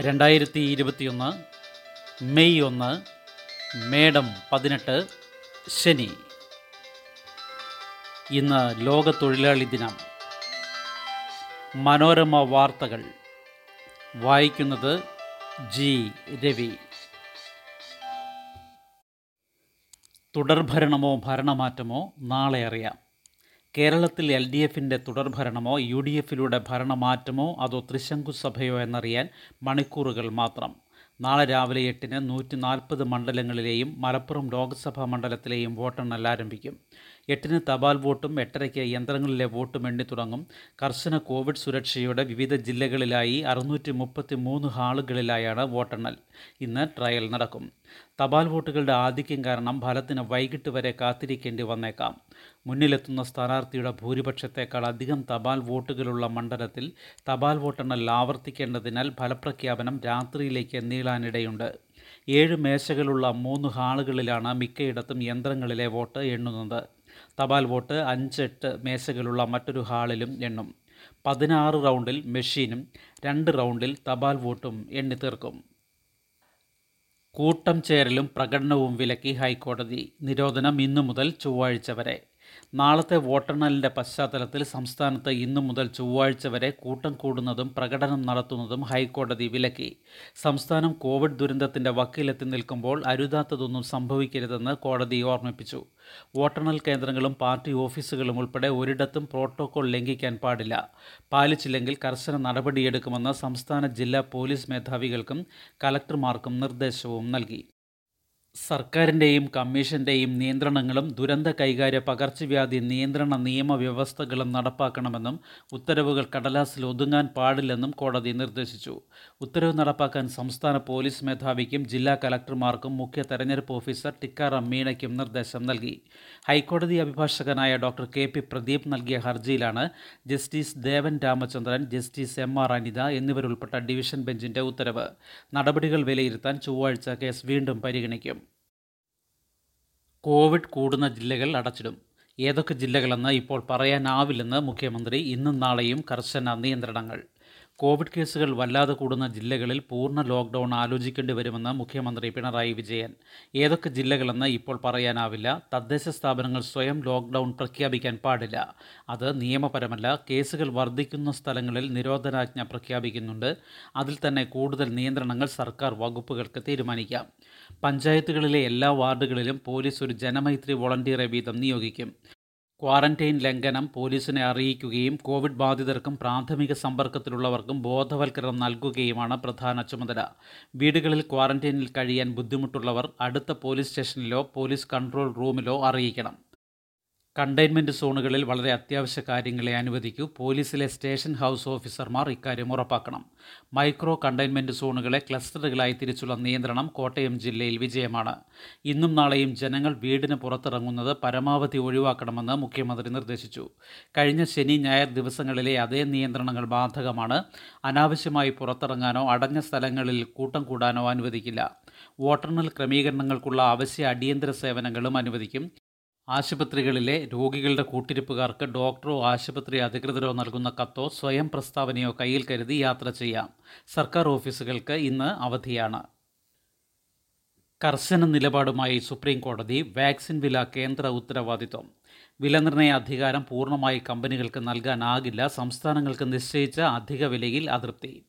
രണ്ടായിരത്തി ഇരുപത്തിയൊന്ന് മെയ് ഒന്ന് മേടം പതിനെട്ട് ശനി. ഇന്ന് ലോക തൊഴിലാളി ദിനം. മനോരമ വാർത്തകൾ. വായിക്കുന്നത് ജി. രവി. തുടർഭരണമോ ഭരണമാറ്റമോ നാളെ അറിയാം. കേരളത്തിൽ എൽ ഡി എഫിന്റെ തുടർഭരണമോ യു ഡി എഫിലൂടെ ഭരണമാറ്റമോ അതോ ത്രിശങ്കു സഭയോ എന്നറിയാൻ മണിക്കൂറുകൾ മാത്രം. നാളെ രാവിലെ എട്ടിന് നൂറ്റി നാൽപ്പത് മണ്ഡലങ്ങളിലെയും മലപ്പുറം ലോക്സഭാ മണ്ഡലത്തിലെയും വോട്ടെണ്ണൽ ആരംഭിക്കും. എട്ടിന് തപാൽ വോട്ടും എട്ടരയ്ക്ക് യന്ത്രങ്ങളിലെ വോട്ടും എണ്ണി തുടങ്ങും. കർശന കോവിഡ് സുരക്ഷയോടെ വിവിധ ജില്ലകളിലായി അറുന്നൂറ്റി മുപ്പത്തി മൂന്ന് ഹാളുകളിലായാണ് വോട്ടെണ്ണൽ. ഇന്ന് ട്രയൽ നടക്കും. തപാൽ വോട്ടുകളുടെ ആധിക്യം കാരണം ഫലത്തിന് വൈകിട്ട് വരെ കാത്തിരിക്കേണ്ടി വന്നേക്കാം. മുന്നിലെത്തുന്ന സ്ഥാനാർത്ഥിയുടെ ഭൂരിപക്ഷത്തേക്കാൾ അധികം തപാൽ വോട്ടുകളുള്ള മണ്ഡലത്തിൽ തപാൽ വോട്ടെണ്ണൽ ആവർത്തിക്കേണ്ടതിനാൽ ഫലപ്രഖ്യാപനം രാത്രിയിലേക്ക് നീളാനിടയുണ്ട്. ഏഴ് മേശകളുള്ള മൂന്ന് ഹാളുകളിലാണ് മിക്കയിടത്തും യന്ത്രങ്ങളിലെ വോട്ട് എണ്ണുന്നത്. തപാൽ വോട്ട് അഞ്ചെട്ട് മേശകളുള്ള മറ്റൊരു ഹാളിലും എണ്ണും. പതിനാറ് റൗണ്ടിൽ മെഷീനും രണ്ട് റൗണ്ടിൽ തപാൽ വോട്ടും എണ്ണി തീർക്കും. കൂട്ടം ചേരലും പ്രകടനവും വിലക്കി ഹൈക്കോടതി. നിരോധനം ഇന്നു മുതൽ ചൊവ്വാഴ്ച വരെ. നാളത്തെ വോട്ടെണ്ണലിന്റെ പശ്ചാത്തലത്തിൽ സംസ്ഥാനത്ത് ഇന്നു മുതൽ ചൊവ്വാഴ്ച വരെ കൂട്ടം കൂടുന്നതും പ്രകടനം നടത്തുന്നതും ഹൈക്കോടതി വിലക്കി. സംസ്ഥാനം കോവിഡ് ദുരന്തത്തിന്റെ വക്കിലെത്തി നിൽക്കുമ്പോൾ അരുതാത്തതൊന്നും സംഭവിക്കരുതെന്ന് കോടതി ഓർമ്മിപ്പിച്ചു. വോട്ടെണ്ണൽ കേന്ദ്രങ്ങളും പാർട്ടി ഓഫീസുകളും ഉൾപ്പെടെ ഒരിടത്തും പ്രോട്ടോകോൾ ലംഘിക്കാൻ പാടില്ല. പാലിച്ചില്ലെങ്കിൽ കർശന നടപടിയെടുക്കുമെന്ന് സംസ്ഥാന ജില്ലാ പോലീസ് മേധാവികൾക്കും കലക്ടർമാർക്കും നിർദ്ദേശവും നൽകി. സർക്കാരിന്റെയും കമ്മീഷന്റെയും നിയന്ത്രണങ്ങളും ദുരന്ത കൈകാര്യ പകർച്ചവ്യാധി നിയന്ത്രണ നിയമവ്യവസ്ഥകളും നടപ്പാക്കണമെന്നും ഉത്തരവുകൾ കടലാസിൽ ഒതുങ്ങാൻ പാടില്ലെന്നും കോടതി നിർദ്ദേശിച്ചു. ഉത്തരവ് നടപ്പാക്കാൻ സംസ്ഥാന പോലീസ് മേധാവിക്കും ജില്ലാ കലക്ടർമാർക്കും മുഖ്യ തെരഞ്ഞെടുപ്പ് ഓഫീസർ ടിക്കാറാം മീണയ്ക്കും നിർദ്ദേശം നൽകി. ഹൈക്കോടതി അഭിഭാഷകനായ ഡോക്ടർ കെ. പി. പ്രദീപ് നൽകിയ ഹർജിയിലാണ് justice Devan Ramachandran justice M. R. Anitha എന്നിവരുൾപ്പെട്ട division ബെഞ്ചിന്റെ ഉത്തരവ്. നടപടികൾ വിലയിരുത്താൻ ചൊവ്വാഴ്ച കേസ് വീണ്ടും പരിഗണിക്കും. കോവിഡ് കൂടുന്ന ജില്ലകൾ അടച്ചിടും. ഏതൊക്കെ ജില്ലകളെന്ന് ഇപ്പോൾ പറയാനാവില്ലെന്ന് മുഖ്യമന്ത്രി ഇന്നും നാളെയും കർശന നിയന്ത്രണങ്ങൾ കോവിഡ് കേസുകൾ വല്ലാതെ കൂടുന്ന ജില്ലകളിൽ പൂർണ ലോക്ക്ഡൗൺ ആലോചിക്കേണ്ടി വരുമെന്ന് മുഖ്യമന്ത്രി പിണറായി വിജയൻ. ഏതൊക്കെ ജില്ലകളെന്ന് ഇപ്പോൾ പറയാനാവില്ല. തദ്ദേശ സ്ഥാപനങ്ങൾ സ്വയം ലോക്ക്ഡൗൺ പ്രഖ്യാപിക്കാൻ പാടില്ല. അത് നിയമപരമല്ല. കേസുകൾ വർദ്ധിക്കുന്ന സ്ഥലങ്ങളിൽ നിരോധനാജ്ഞ പ്രഖ്യാപിക്കുന്നുണ്ട്. അതിൽ തന്നെ കൂടുതൽ നിയന്ത്രണങ്ങൾ സർക്കാർ വകുപ്പുകൾക്ക് തീരുമാനിക്കാം. പഞ്ചായത്തുകളിലെ എല്ലാ വാർഡുകളിലും പോലീസ് ഒരു ജനമൈത്രി വോളണ്ടിയറെ വീതം നിയോഗിക്കും. ക്വാറന്റൈൻ ലംഘനം പോലീസിനെ അറിയിക്കുകയും കോവിഡ് ബാധിതർക്കും പ്രാഥമിക സമ്പർക്കത്തിലുള്ളവർക്കും ബോധവൽക്കരണം നൽകുകയുമാണ് പ്രധാന ചുമതല. വീടുകളിൽ ക്വാറന്റൈനിൽ കഴിയാൻ ബുദ്ധിമുട്ടുള്ളവർ അടുത്ത പോലീസ് സ്റ്റേഷനിലോ പോലീസ് കൺട്രോൾ റൂമിലോ അറിയിക്കണം. കണ്ടെയ്ൻമെന്റ് സോണുകളിൽ വളരെ അത്യാവശ്യ കാര്യങ്ങളെ അനുവദിക്കൂ. പോലീസിലെ സ്റ്റേഷൻ ഹൗസ് ഓഫീസർമാർ ഇക്കാര്യം ഉറപ്പാക്കണം. മൈക്രോ കണ്ടെയ്ൻമെന്റ് സോണുകളെ ക്ലസ്റ്ററുകളായി തിരിച്ചുള്ള നിയന്ത്രണം കോട്ടയം ജില്ലയിൽ വിജയമാണ്. ഇന്നും നാളെയും ജനങ്ങൾ വീടിന് പുറത്തിറങ്ങുന്നത് പരമാവധി ഒഴിവാക്കണമെന്ന് മുഖ്യമന്ത്രി നിർദ്ദേശിച്ചു. കഴിഞ്ഞ ശനി ഞായർ ദിവസങ്ങളിലെ അതേ നിയന്ത്രണങ്ങൾ ബാധകമാണ്. അനാവശ്യമായി പുറത്തിറങ്ങാനോ അടഞ്ഞ സ്ഥലങ്ങളിൽ കൂട്ടം കൂടാനോ അനുവദിക്കില്ല. വോട്ടെണ്ണൽ ക്രമീകരണങ്ങൾക്കുള്ള അവശ്യ അടിയന്തര സേവനങ്ങളും അനുവദിക്കും. ആശുപത്രികളിലെ രോഗികളുടെ കൂട്ടിരിപ്പുകാർക്ക് ഡോക്ടറോ ആശുപത്രി അധികൃതരോ നൽകുന്ന കത്തോ സ്വയം പ്രസ്താവനയോ കയ്യിൽ കരുതി യാത്ര ചെയ്യാം. സർക്കാർ ഓഫീസുകൾക്ക് ഇന്ന് അവധിയാണ്. കർശന നിലപാടുമായി സുപ്രീം കോടതി വാക്സിൻ വില കേന്ദ്ര ഉത്തരവാദിത്വം. വിലനിർണയ അധികാരം പൂർണമായി കമ്പനികൾക്ക് നൽകാനാകില്ല. സംസ്ഥാനങ്ങൾക്ക് നിശ്ചയിച്ച അധിക വിലയിൽ അതൃപ്തി.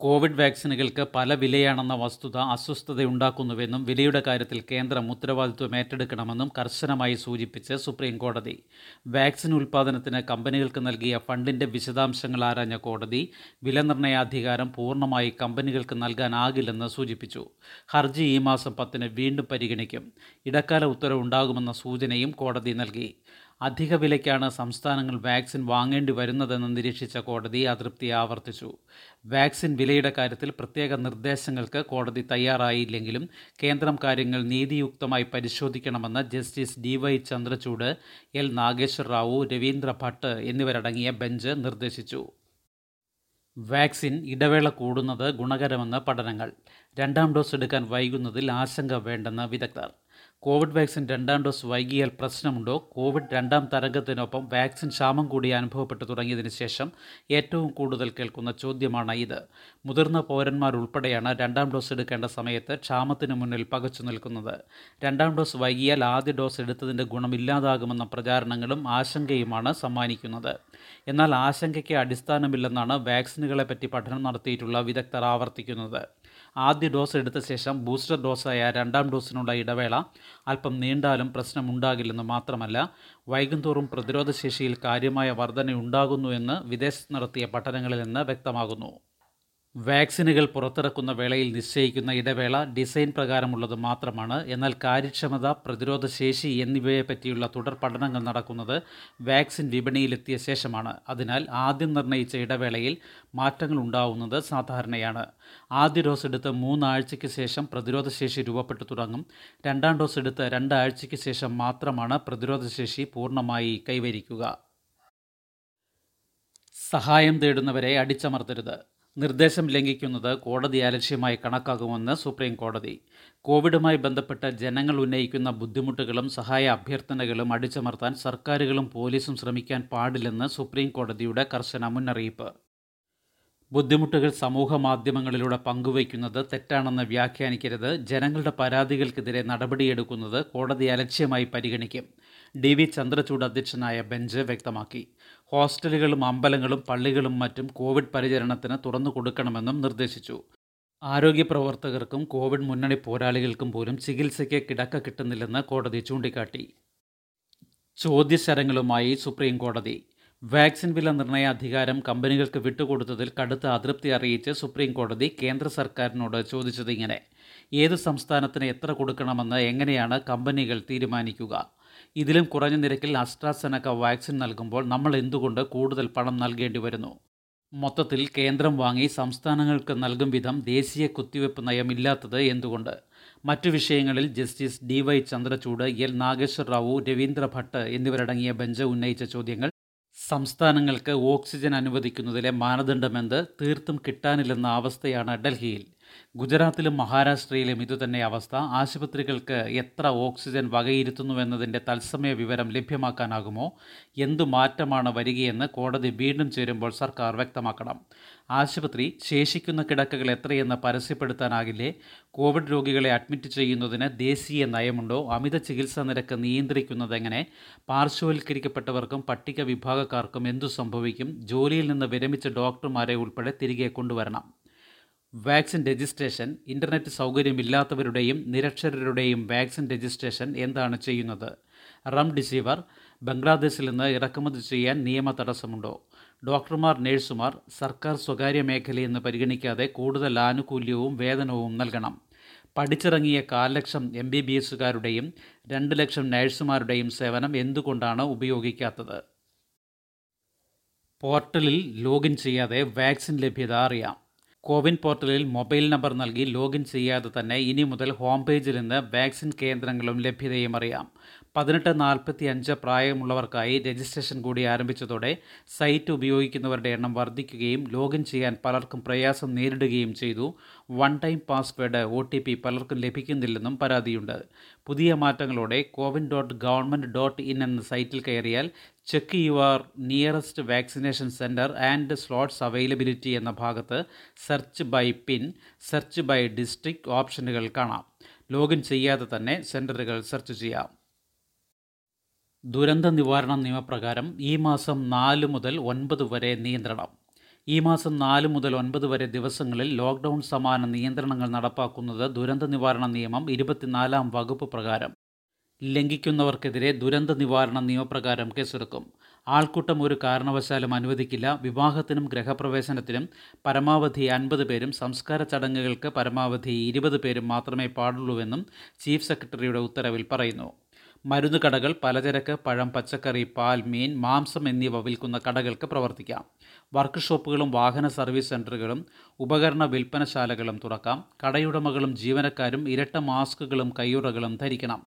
കോവിഡ് വാക്സിനുകൾക്ക് പല വിലയാണെന്ന വസ്തുത അസ്വസ്ഥതയുണ്ടാക്കുന്നുവെന്നും വിലയുടെ കാര്യത്തിൽ കേന്ദ്രം ഉത്തരവാദിത്വം ഏറ്റെടുക്കണമെന്നും കർശനമായി സൂചിപ്പിച്ച് സുപ്രീം കോടതി വാക്സിൻ ഉൽപ്പാദനത്തിന് കമ്പനികൾക്ക് നൽകിയ ഫണ്ടിന്റെ വിശദാംശങ്ങൾ ആരാഞ്ഞ കോടതി വിലനിർണയാധികാരം പൂർണമായി കമ്പനികൾക്ക് നൽകാനാകില്ലെന്ന് സൂചിപ്പിച്ചു. ഹർജി ഈ മാസം പത്തിന് വീണ്ടും പരിഗണിക്കും. ഇടക്കാല ഉത്തരവുണ്ടാകുമെന്ന സൂചനയും കോടതി നൽകി. അധിക വിലയ്ക്കാണ് സംസ്ഥാനങ്ങൾ വാക്സിൻ വാങ്ങേണ്ടി വരുന്നതെന്ന് നിരീക്ഷിച്ച കോടതി അതൃപ്തി ആവർത്തിച്ചു. വാക്സിൻ വിലയുടെ കാര്യത്തിൽ പ്രത്യേക നിർദ്ദേശങ്ങൾക്ക് കോടതി തയ്യാറായില്ലെങ്കിലും കേന്ദ്രം കാര്യങ്ങൾ നീതിയുക്തമായി പരിശോധിക്കണമെന്ന് justice D Y Chandrachud L Nageswar Rao Ravindra Bhat എന്നിവരടങ്ങിയ ബെഞ്ച് നിർദ്ദേശിച്ചു. വാക്സിൻ ഇടവേള കൂടുന്നത് ഗുണകരമെന്ന് പഠനങ്ങൾ. രണ്ടാം ഡോസ് എടുക്കാൻ വൈകുന്നതിൽ ആശങ്ക വേണ്ടെന്ന് വിദഗ്ധർ. കോവിഡ് വാക്സിൻ രണ്ടാം ഡോസ് വൈകിയാൽ പ്രശ്നമുണ്ടോ? കോവിഡ് രണ്ടാം തരംഗത്തിനൊപ്പം വാക്സിൻ ക്ഷാമം കൂടി അനുഭവപ്പെട്ടു തുടങ്ങിയതിനു ശേഷം ഏറ്റവും കൂടുതൽ കേൾക്കുന്ന ചോദ്യമാണ് ഇത്. മുതിർന്ന പൗരന്മാരുൾപ്പെടെയാണ് രണ്ടാം ഡോസ് എടുക്കേണ്ട സമയത്ത് ക്ഷാമത്തിന് മുന്നിൽ പകച്ചു നിൽക്കുന്നത്. രണ്ടാം ഡോസ് വൈകിയാൽ ആദ്യ ഡോസ് എടുത്തതിന്റെ ഗുണമില്ലാതാകുമെന്ന പ്രചാരണങ്ങളും ആശങ്കയുമാണ് സമ്മാനിക്കുന്നത്. എന്നാൽ ആശങ്കയ്ക്ക് അടിസ്ഥാനമില്ലെന്നാണ് വാക്സിനുകളെപ്പറ്റി പഠനം നടത്തിയിട്ടുള്ള വിദഗ്ധർ ആവർത്തിക്കുന്നത്. ആദ്യ ഡോസ് എടുത്ത ശേഷം ബൂസ്റ്റർ ഡോസായ രണ്ടാം ഡോസിനുള്ള ഇടവേള അല്പം നീണ്ടാലും പ്രശ്നമുണ്ടാകില്ലെന്ന് മാത്രമല്ല വൈകുന്തോറും പ്രതിരോധശേഷിയിൽ കാര്യമായ വർധനയുണ്ടാകുന്നു എന്ന് വിദേശത്ത് നടത്തിയ പഠനങ്ങളിൽ നിന്ന് വ്യക്തമാകുന്നു. വാക്സിനുകൾ പുറത്തിറക്കുന്ന വേളയിൽ നിശ്ചയിക്കുന്ന ഇടവേള ഡിസൈൻ പ്രകാരമുള്ളത് മാത്രമാണ്. എന്നാൽ കാര്യക്ഷമത പ്രതിരോധശേഷി എന്നിവയെപ്പറ്റിയുള്ള തുടർ പഠനങ്ങൾ നടക്കുന്നത് വാക്സിൻ വിപണിയിലെത്തിയ ശേഷമാണ്. അതിനാൽ ആദ്യം നിർണയിച്ച ഇടവേളയിൽ മാറ്റങ്ങൾ ഉണ്ടാവുന്നത് സാധാരണയാണ്. ആദ്യ ഡോസ് എടുത്ത് മൂന്നാഴ്ചയ്ക്ക് ശേഷം പ്രതിരോധശേഷി രൂപപ്പെട്ടു തുടങ്ങും. രണ്ടാം ഡോസ് എടുത്ത് രണ്ടാഴ്ചയ്ക്ക് ശേഷം മാത്രമാണ് പ്രതിരോധശേഷി പൂർണമായി കൈവരിക്കുക. സഹായം തേടുന്നവരെ അടിച്ചമർത്തരുത്. നിർദ്ദേശം ലംഘിക്കുന്നത് കോടതി അലക്ഷ്യമായി കണക്കാക്കുമെന്ന് സുപ്രീം കോടതി കോവിഡുമായി ബന്ധപ്പെട്ട് ജനങ്ങൾ ഉന്നയിക്കുന്ന ബുദ്ധിമുട്ടുകളും സഹായ അഭ്യർത്ഥനകളും അടിച്ചമർത്താൻ സർക്കാരുകളും പോലീസും ശ്രമിക്കാൻ പാടില്ലെന്ന് സുപ്രീം കോടതിയുടെ കർശന മുന്നറിയിപ്പ്. ബുദ്ധിമുട്ടുകൾ സമൂഹ മാധ്യമങ്ങളിലൂടെ പങ്കുവയ്ക്കുന്നത് തെറ്റാണെന്ന് വ്യാഖ്യാനിക്കരുത്. ജനങ്ങളുടെ പരാതികൾക്കെതിരെ നടപടിയെടുക്കുന്നത് കോടതി അലക്ഷ്യമായി പരിഗണിക്കും. ഡി വി ചന്ദ്രചൂഡ് അധ്യക്ഷനായ ബെഞ്ച് വ്യക്തമാക്കി. ഹോസ്റ്റലുകളും അമ്പലങ്ങളും പള്ളികളും മറ്റും കോവിഡ് പരിചരണത്തിന് തുറന്നു കൊടുക്കണമെന്നും നിർദ്ദേശിച്ചു. ആരോഗ്യ പ്രവർത്തകർക്കും കോവിഡ് മുന്നണി പോരാളികൾക്കും പോലും ചികിത്സയ്ക്ക് കിടക്ക കിട്ടുന്നില്ലെന്ന് കോടതി ചൂണ്ടിക്കാട്ടി. ചോദ്യശരങ്ങളുമായി സുപ്രീം കോടതി വാക്സിൻ വില നിർണയ അധികാരം കമ്പനികൾക്ക് വിട്ടുകൊടുത്തതിൽ കടുത്ത അതൃപ്തി അറിയിച്ച് സുപ്രീം കോടതി കേന്ദ്ര സർക്കാരിനോട് ചോദിച്ചത് ഇങ്ങനെ. ഏത് സംസ്ഥാനത്തിന് എത്ര കൊടുക്കണമെന്ന് എങ്ങനെയാണ് കമ്പനികൾ തീരുമാനിക്കുക? ഇതിലും കുറഞ്ഞ നിരക്കിൽ അസ്ട്രാസെനക്ക വാക്സിൻ നൽകുമ്പോൾ നമ്മൾ എന്തുകൊണ്ട് കൂടുതൽ പണം നൽകേണ്ടി വരുന്നു? മൊത്തത്തിൽ കേന്ദ്രം വാങ്ങി സംസ്ഥാനങ്ങൾക്ക് നൽകും വിധം ദേശീയ കുത്തിവയ്പ്പ് നയമില്ലാത്തത് എന്തുകൊണ്ട്? മറ്റു വിഷയങ്ങളിൽ justice D Y Chandrachud L Nageswar Rao Ravindra Bhat എന്നിവരടങ്ങിയ ബെഞ്ച് ഉന്നയിച്ച ചോദ്യങ്ങൾ സംസ്ഥാനങ്ങൾക്ക് ഓക്സിജൻ അനുവദിക്കുന്നതിലെ മാനദണ്ഡമെന്ത്? തീർത്തും കിട്ടാനില്ലെന്ന അവസ്ഥയാണ് ഡൽഹിയിൽ. ഗുജറാത്തിലും മഹാരാഷ്ട്രയിലും ഇതുതന്നെ അവസ്ഥ. ആശുപത്രികൾക്ക് എത്ര ഓക്സിജൻ വകയിരുത്തുന്നുവെന്നതിന്റെ തത്സമയ വിവരം ലഭ്യമാക്കാനാകുമോ? എന്തു മാറ്റമാണ് വരികയെന്ന് കോടതി വീണ്ടും ചേരുമ്പോൾ സർക്കാർ വ്യക്തമാക്കണം. ആശുപത്രി ശേഷിക്കുന്ന കിടക്കകൾ എത്രയെന്ന് പരസ്യപ്പെടുത്താനാകില്ലേ? കോവിഡ് രോഗികളെ അഡ്മിറ്റ് ചെയ്യുന്നതിന് ദേശീയ നയമുണ്ടോ? അമിത ചികിത്സാ നിരക്ക് നിയന്ത്രിക്കുന്നതെങ്ങനെ പാർശ്വവൽക്കരിക്കപ്പെട്ടവർക്കും പട്ടിക വിഭാഗക്കാർക്കും എന്തു സംഭവിക്കും? ജോലിയിൽ നിന്ന് വിരമിച്ച ഡോക്ടർമാരെ ഉൾപ്പെടെ തിരികെ കൊണ്ടുവരണം. വാക്സിൻ രജിസ്ട്രേഷൻ ഇന്റർനെറ്റ് സൗകര്യമില്ലാത്തവരുടെയും നിരക്ഷരരുടെയും വാക്സിൻ രജിസ്ട്രേഷൻ എന്താണ് ചെയ്യുന്നത്? റം ഡിസീവർ ബംഗ്ലാദേശിൽ നിന്ന് ഇറക്കുമതി ചെയ്യാൻ നിയമ തടസ്സമുണ്ടോ? ഡോക്ടർമാർ നഴ്സുമാർ സർക്കാർ സ്വകാര്യ മേഖലയെന്ന് പരിഗണിക്കാതെ കൂടുതൽ ആനുകൂല്യവും വേതനവും നൽകണം. പഠിച്ചിറങ്ങിയ കാൽ ലക്ഷം എം ബി ബി എസുകാരുടെയും രണ്ട് ലക്ഷം നഴ്സുമാരുടെയും സേവനം എന്തുകൊണ്ടാണ് ഉപയോഗിക്കാത്തത്? പോർട്ടലിൽ ലോഗിൻ ചെയ്യാതെ വാക്സിൻ ലഭ്യത അറിയാം. കോവിൻ പോർട്ടലിൽ മൊബൈൽ നമ്പർ നൽകി ലോഗിൻ ചെയ്യാതെ തന്നെ ഇനി മുതൽ ഹോം പേജിൽ നിന്ന് വാക്സിൻ കേന്ദ്രങ്ങളും ലഭ്യതയും അറിയാം. പതിനെട്ട് നാൽപ്പത്തി അഞ്ച് പ്രായമുള്ളവർക്കായി രജിസ്ട്രേഷൻ കൂടി ആരംഭിച്ചതോടെ സൈറ്റ് ഉപയോഗിക്കുന്നവരുടെ എണ്ണം വർദ്ധിക്കുകയും ലോഗിൻ ചെയ്യാൻ പലർക്കും പ്രയാസം നേരിടുകയും ചെയ്തു. One time password O T P പലർക്കും ലഭിക്കുന്നില്ലെന്നും പരാതിയുണ്ട്. പുതിയ മാറ്റങ്ങളോടെ CoWIN dot government dot in എന്ന സൈറ്റിൽ കയറിയാൽ check your nearest vaccination centre and slots availability എന്ന ഭാഗത്ത് search by pin search by district ഓപ്ഷനുകൾ കാണാം. ലോഗിൻ ചെയ്യാതെ തന്നെ സെന്ററുകൾ സെർച്ച് ചെയ്യാം. ദുരന്ത നിവാരണ നിയമപ്രകാരം ഈ മാസം നാല് മുതൽ ഒൻപത് വരെ നിയന്ത്രണം. ഈ മാസം നാല് മുതൽ ഒൻപത് വരെ ദിവസങ്ങളിൽ ലോക്ക്ഡൗൺ സമാന നിയന്ത്രണങ്ങൾ നടപ്പാക്കുന്നത് ദുരന്ത നിവാരണ നിയമം ഇരുപത്തിനാലാം വകുപ്പ് പ്രകാരം. ലംഘിക്കുന്നവർക്കെതിരെ ദുരന്ത നിവാരണ നിയമപ്രകാരം കേസെടുക്കും. ആൾക്കൂട്ടം ഒരു കാരണവശാലും അനുവദിക്കില്ല. വിവാഹത്തിനും ഗ്രഹപ്രവേശനത്തിനും പരമാവധി അൻപത് പേരും സംസ്കാര ചടങ്ങുകൾക്ക് പരമാവധി ഇരുപത് പേരും മാത്രമേ പാടുള്ളൂവെന്നും ചീഫ് സെക്രട്ടറിയുടെ ഉത്തരവിൽ പറയുന്നു. മരുന്ന് കടകൾ പലചരക്ക് പഴം പച്ചക്കറി പാൽ മീൻ മാംസം എന്നിവ വിൽക്കുന്ന കടകൾക്ക് പ്രവർത്തിക്കാം. വർക്ക്ഷോപ്പുകളും വാഹന സർവീസ് സെന്ററുകളും ഉപകരണ വിൽപ്പനശാലകളും തുറക്കാം. കടയുടമകളും ജീവനക്കാരും ഇരട്ട മാസ്കുകളും കയ്യുറകളും ധരിക്കണം.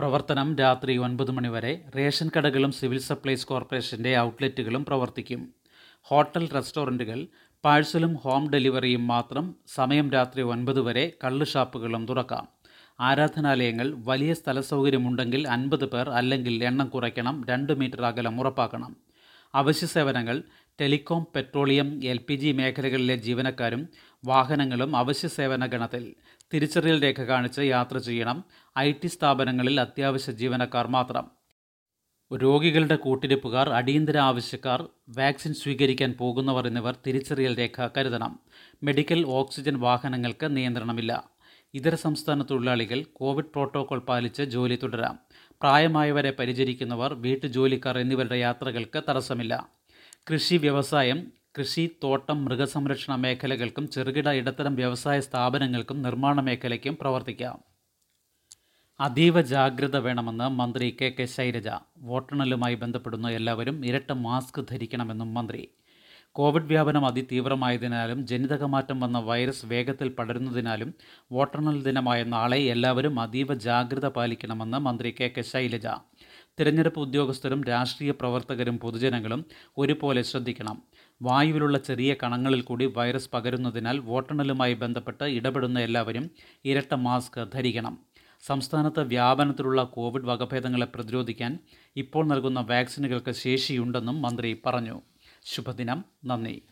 പ്രവർത്തനം രാത്രി ഒൻപത് മണിവരെ റേഷൻ കടകളും സിവിൽ സപ്ലൈസ് കോർപ്പറേഷന്റെ ഔട്ട്ലെറ്റുകളും പ്രവർത്തിക്കും. ഹോട്ടൽ റെസ്റ്റോറന്റുകൾ പാഴ്സലും ഹോം ഡെലിവറിയും മാത്രം സമയം രാത്രി ഒൻപത് വരെ കള്ള് ഷാപ്പുകളും തുറക്കാം. ആരാധനാലയങ്ങൾ വലിയ സ്ഥലസൗകര്യമുണ്ടെങ്കിൽ അൻപത് പേർ അല്ലെങ്കിൽ എണ്ണം കുറയ്ക്കണം രണ്ട് മീറ്റർ അകലം ഉറപ്പാക്കണം. അവശ്യ സേവനങ്ങൾ telecom petroleum L P G മേഖലകളിലെ ജീവനക്കാരും വാഹനങ്ങളും അവശ്യ സേവന ഗണത്തിൽ തിരിച്ചറിയൽ രേഖ കാണിച്ച് യാത്ര ചെയ്യണം. ഐ ടി സ്ഥാപനങ്ങളിൽ അത്യാവശ്യ ജീവനക്കാർ മാത്രം. രോഗികളുടെ കൂട്ടിരിപ്പുകാർ അടിയന്തര ആവശ്യക്കാർ വാക്സിൻ സ്വീകരിക്കാൻ പോകുന്നവർ എന്നിവർ തിരിച്ചറിയൽ രേഖ കരുതണം. മെഡിക്കൽ ഓക്സിജൻ വാഹനങ്ങൾക്ക് നിയന്ത്രണമില്ല. ഇതര സംസ്ഥാന തൊഴിലാളികൾ കോവിഡ് പ്രോട്ടോകോൾ പാലിച്ച് ജോലി തുടരാം. പ്രായമായവരെ പരിചരിക്കുന്നവർ വീട്ടുജോലിക്കാർ എന്നിവരുടെ യാത്രകൾക്ക് തടസ്സമില്ല. കൃഷി വ്യവസായം കൃഷി തോട്ടം മൃഗസംരക്ഷണ മേഖലകൾക്കും ചെറുകിട ഇടത്തരം വ്യവസായ സ്ഥാപനങ്ങൾക്കും നിർമ്മാണ മേഖലയ്ക്കും പ്രവർത്തിക്കാം. അതീവ ജാഗ്രത വേണമെന്ന് മന്ത്രി കെ കെ ശൈലജ. വോട്ടെണ്ണലുമായി ബന്ധപ്പെടുന്ന എല്ലാവരും ഇരട്ട മാസ്ക് ധരിക്കണമെന്നും മന്ത്രി. കോവിഡ് വ്യാപനം അതിതീവ്രമായതിനാലും ജനിതകമാറ്റം വന്ന വൈറസ് വേഗത്തിൽ പടരുന്നതിനാലും വോട്ടെണ്ണൽ ദിനമായ നാളെ എല്ലാവരും അതീവ ജാഗ്രത പാലിക്കണമെന്ന് മന്ത്രി കെ കെ ശൈലജ. തിരഞ്ഞെടുപ്പ് ഉദ്യോഗസ്ഥരും രാഷ്ട്രീയ പ്രവർത്തകരും പൊതുജനങ്ങളും ഒരുപോലെ ശ്രദ്ധിക്കണം. വായുവിലുള്ള ചെറിയ കണങ്ങളിൽ കൂടി വൈറസ് പകരുന്നതിനാൽ വോട്ടെണ്ണലുമായി ബന്ധപ്പെട്ട് ഇടപെടുന്ന എല്ലാവരും ഇരട്ട മാസ്ക് ധരിക്കണം. സംസ്ഥാനത്ത് വ്യാപനത്തിലുള്ള കോവിഡ് വകഭേദങ്ങളെ പ്രതിരോധിക്കാൻ ഇപ്പോൾ നൽകുന്ന വാക്സിനുകൾക്ക് ശേഷിയുണ്ടെന്നും മന്ത്രി പറഞ്ഞു. ശുഭദിനം. നന്ദി.